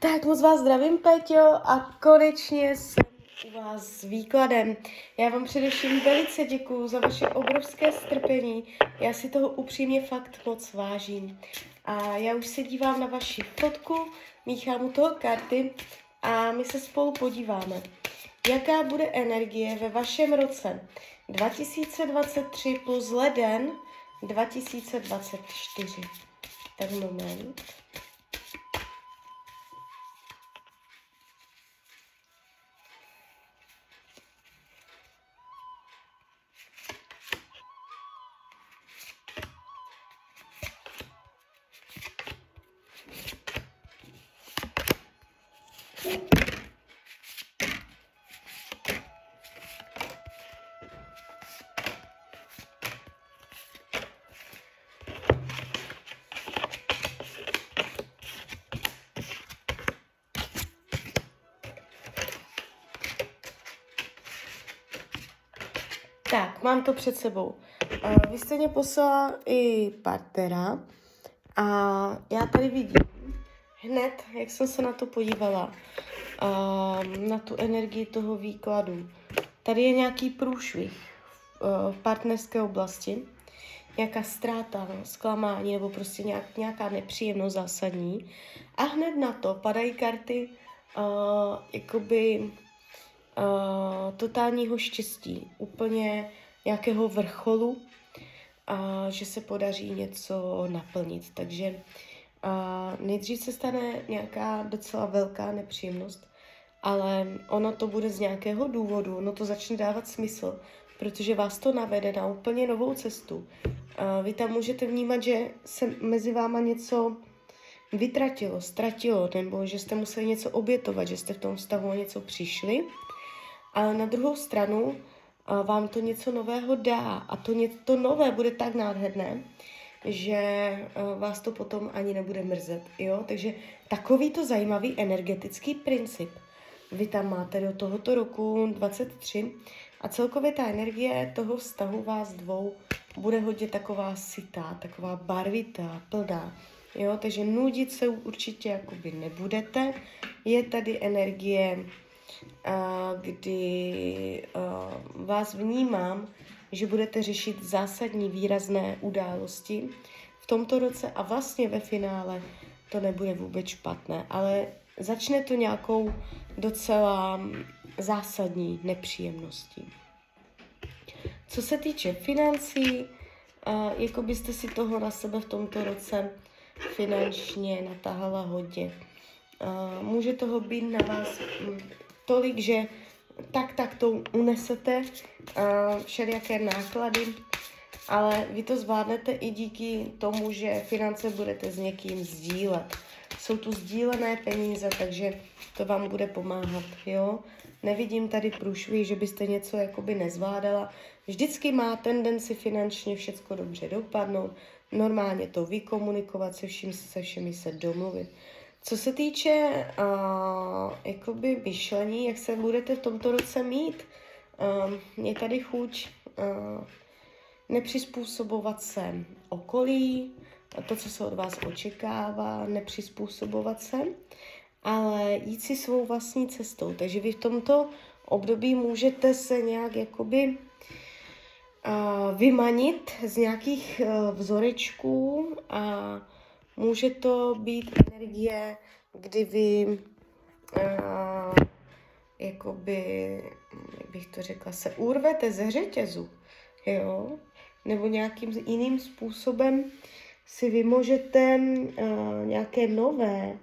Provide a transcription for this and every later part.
Tak moc vás zdravím, Peťo, a konečně jsem u vás s výkladem. Já vám především velice děkuju za vaše obrovské strpení. Já si toho upřímně fakt moc vážím. A já už se dívám na vaši fotku, míchám u toho karty a my se spolu podíváme, jaká bude energie ve vašem roce 2023 plus leden 2024. Tak moment. Tak, mám to před sebou. Uh, vy jste mě poslala i partnera a já tady vidím hned, jak jsem se na to podívala, uh, na tu energii toho výkladu. Tady je nějaký průšvih uh, v partnerské oblasti, nějaká ztráta, no, zklamání nebo prostě nějak, nějaká nepříjemnost zásadní. A hned na to padají karty uh, jakoby uh, totálního štěstí, úplně nějakého vrcholu, a že se podaří něco naplnit. Takže uh, nejdřív se stane nějaká docela velká nepříjemnost, ale ono to bude z nějakého důvodu, ono to začne dávat smysl, protože vás to navede na úplně novou cestu. Uh, vy tam můžete vnímat, že se mezi váma něco vytratilo, ztratilo, nebo že jste museli něco obětovat, že jste v tom vztahu něco přišli ale na druhou stranu vám to něco nového dá a to, to nové bude tak nádherné, že vás to potom ani nebude mrzet. Jo? Takže takový to zajímavý energetický princip vy tam máte do tohoto roku 23 a celkově ta energie toho vztahu vás dvou bude hodně taková sitá, taková barvitá, plná. Jo, takže nudit se určitě jakoby nebudete. Je tady energie kdy vás vnímám, že budete řešit zásadní výrazné události v tomto roce a vlastně ve finále to nebude vůbec špatné, ale začne to nějakou docela zásadní nepříjemností. Co se týče financí, jako byste si toho na sebe v tomto roce finančně natáhala hodně. Může toho být na vás tolik, že tak tak to unesete uh, všelijaké náklady, ale vy to zvládnete i díky tomu, že finance budete s někým sdílet. Jsou tu sdílené peníze, takže to vám bude pomáhat, jo. Nevidím tady průšvih, že byste něco jakoby nezvládala. Vždycky má tendenci finančně všecko dobře dopadnout, normálně to vykomunikovat se vším, se všemi se domluvit. Co se týče uh, jakoby myšlení, jak se budete v tomto roce mít, uh, je tady chuť uh, nepřizpůsobovat se okolí, to, co se od vás očekává, nepřizpůsobovat se, ale jít si svou vlastní cestou. Takže vy v tomto období můžete se nějak jakoby uh, vymanit z nějakých uh, vzorečků a Může to být energie, kdy vy uh, jakoby, jak bych to řekla, se urvete ze řetězu, jo? Nebo nějakým jiným způsobem si vymožete uh, nějaké nové,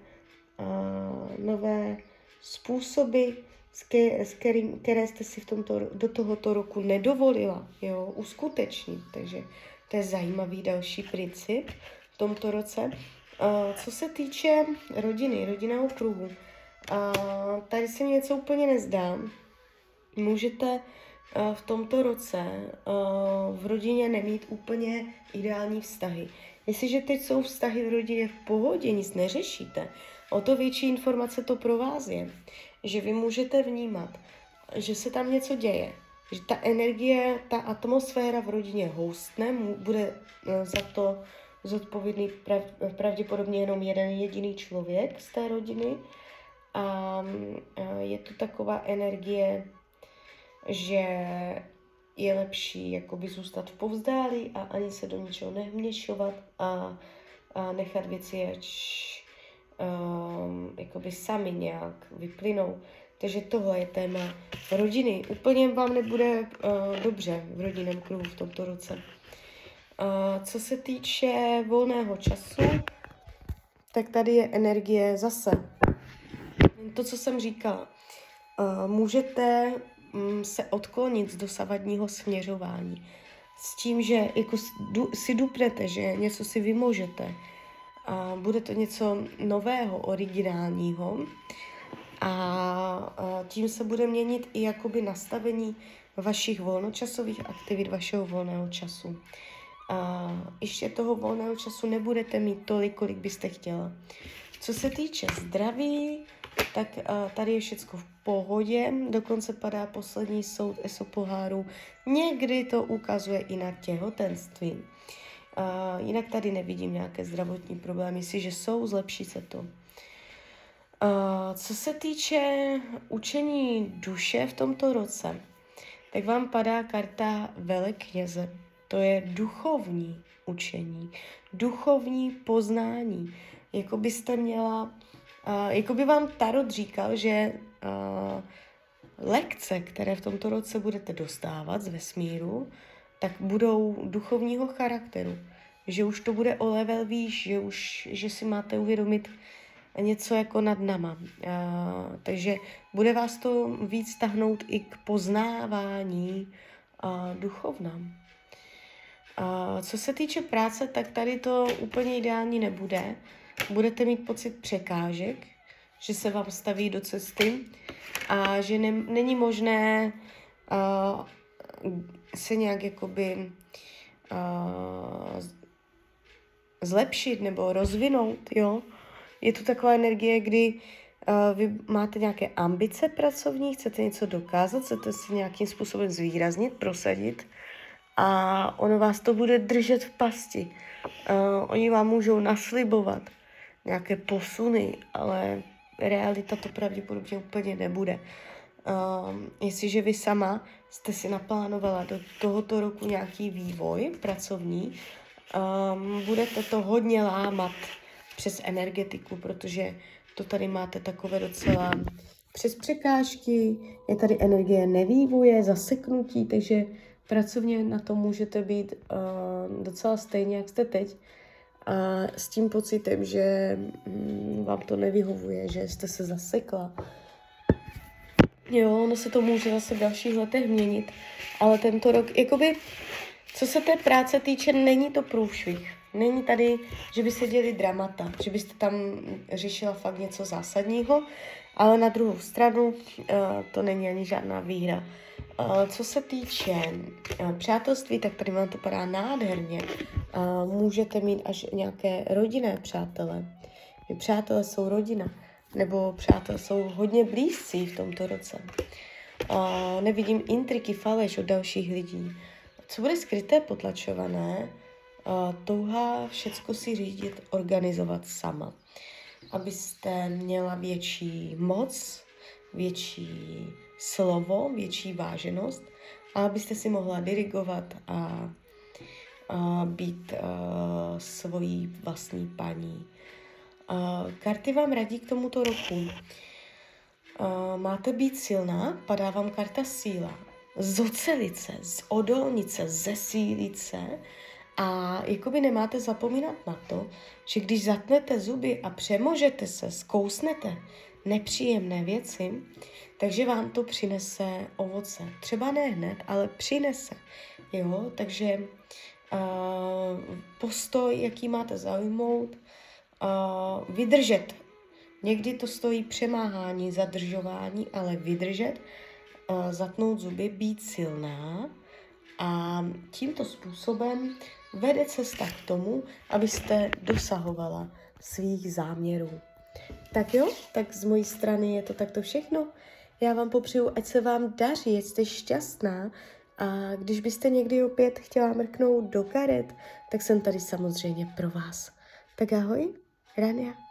uh, nové způsoby, s, ke, s kterým, které jste si v tomto, do tohoto roku nedovolila jo, uskutečnit. Takže to je zajímavý další princip v tomto roce. Co se týče rodiny, rodinného kruhu, uh, tady se mi něco úplně nezdá. Můžete v tomto roce v rodině nemít úplně ideální vztahy. Jestliže teď jsou vztahy v rodině v pohodě, nic neřešíte, o to větší informace to pro vás je, že vy můžete vnímat, že se tam něco děje, že ta energie, ta atmosféra v rodině houstne, bude za to zodpovědný prav, pravděpodobně jenom jeden jediný člověk z té rodiny. A, je to taková energie, že je lepší jakoby zůstat v povzdálí a ani se do ničeho nehměšovat a, a nechat věci, ať um, jakoby sami nějak vyplynou. Takže tohle je téma rodiny. Úplně vám nebude uh, dobře v rodinném kruhu v tomto roce. Co se týče volného času, tak tady je energie zase. To, co jsem říkala. Můžete um, se odklonit z dosavadního směřování. S tím, že jako si dupnete, že něco si vymožete. A bude to něco nového, originálního a tím se bude měnit i jakoby nastavení vašich volnočasových aktivit, vašeho volného času. A ještě toho volného času nebudete mít tolik, kolik byste chtěla. Co se týče zdraví, tak tady je všechno v pohodě, dokonce padá poslední soud ESO poháru. Někdy to ukazuje i na těhotenství. Uh, jinak tady nevidím nějaké zdravotní problémy, jestliže jsou, zlepší se to. Uh, co se týče učení duše v tomto roce, tak vám padá karta velekněze. To je duchovní učení, duchovní poznání. Jako byste měla, uh, jako by vám Tarot říkal, že uh, lekce, které v tomto roce budete dostávat z vesmíru, tak budou duchovního charakteru. Že už to bude o level výš, že už, že si máte uvědomit, něco jako nad nama. A, takže bude vás to víc tahnout i k poznávání a, duchovna. Co se týče práce, tak tady to úplně ideální nebude. Budete mít pocit překážek, že se vám staví do cesty a že ne, není možné a, se nějak jakoby a, zlepšit nebo rozvinout, jo je tu taková energie, kdy uh, vy máte nějaké ambice pracovní, chcete něco dokázat, chcete si nějakým způsobem zvýraznit, prosadit a ono vás to bude držet v pasti. Uh, oni vám můžou naslibovat nějaké posuny, ale realita to pravděpodobně úplně nebude. Um, jestliže vy sama jste si naplánovala do tohoto roku nějaký vývoj pracovní, um, budete to hodně lámat přes energetiku, protože to tady máte takové docela přes překážky, je tady energie nevývoje, zaseknutí, takže pracovně na to můžete být uh, docela stejně, jak jste teď. A s tím pocitem, že um, vám to nevyhovuje, že jste se zasekla. Jo, ono se to může zase v dalších letech měnit, ale tento rok, jakoby, co se té práce týče, není to průšvih. Není tady, že by se děli dramata, že byste tam řešila fakt něco zásadního, ale na druhou stranu uh, to není ani žádná výhra. Uh, co se týče uh, přátelství, tak tady vám to padá nádherně. Můžete mít až nějaké rodinné přátele. Přátelé jsou rodina, nebo přátelé jsou hodně blízcí v tomto roce. Nevidím intriky, faleš od dalších lidí. Co bude skryté, potlačované, touha všecko si řídit, organizovat sama. Abyste měla větší moc, větší slovo, větší váženost a abyste si mohla dirigovat a, a být a, svojí vlastní paní. A, karty vám radí k tomuto roku. A, máte být silná, padá vám karta síla. Zocelit se, zodolnit se, zesílit se, a jakoby nemáte zapomínat na to, že když zatnete zuby a přemožete se, zkousnete nepříjemné věci, takže vám to přinese ovoce. Třeba ne hned, ale přinese. Jo, takže uh, postoj, jaký máte zaujmout, uh, vydržet. Někdy to stojí přemáhání, zadržování, ale vydržet, uh, zatnout zuby, být silná a tímto způsobem vede cesta k tomu, abyste dosahovala svých záměrů. Tak jo, tak z mojí strany je to takto všechno. Já vám popřeju, ať se vám daří, ať jste šťastná, A když byste někdy opět chtěla mrknout do karet, tak jsem tady samozřejmě pro vás. Tak ahoj, Rania.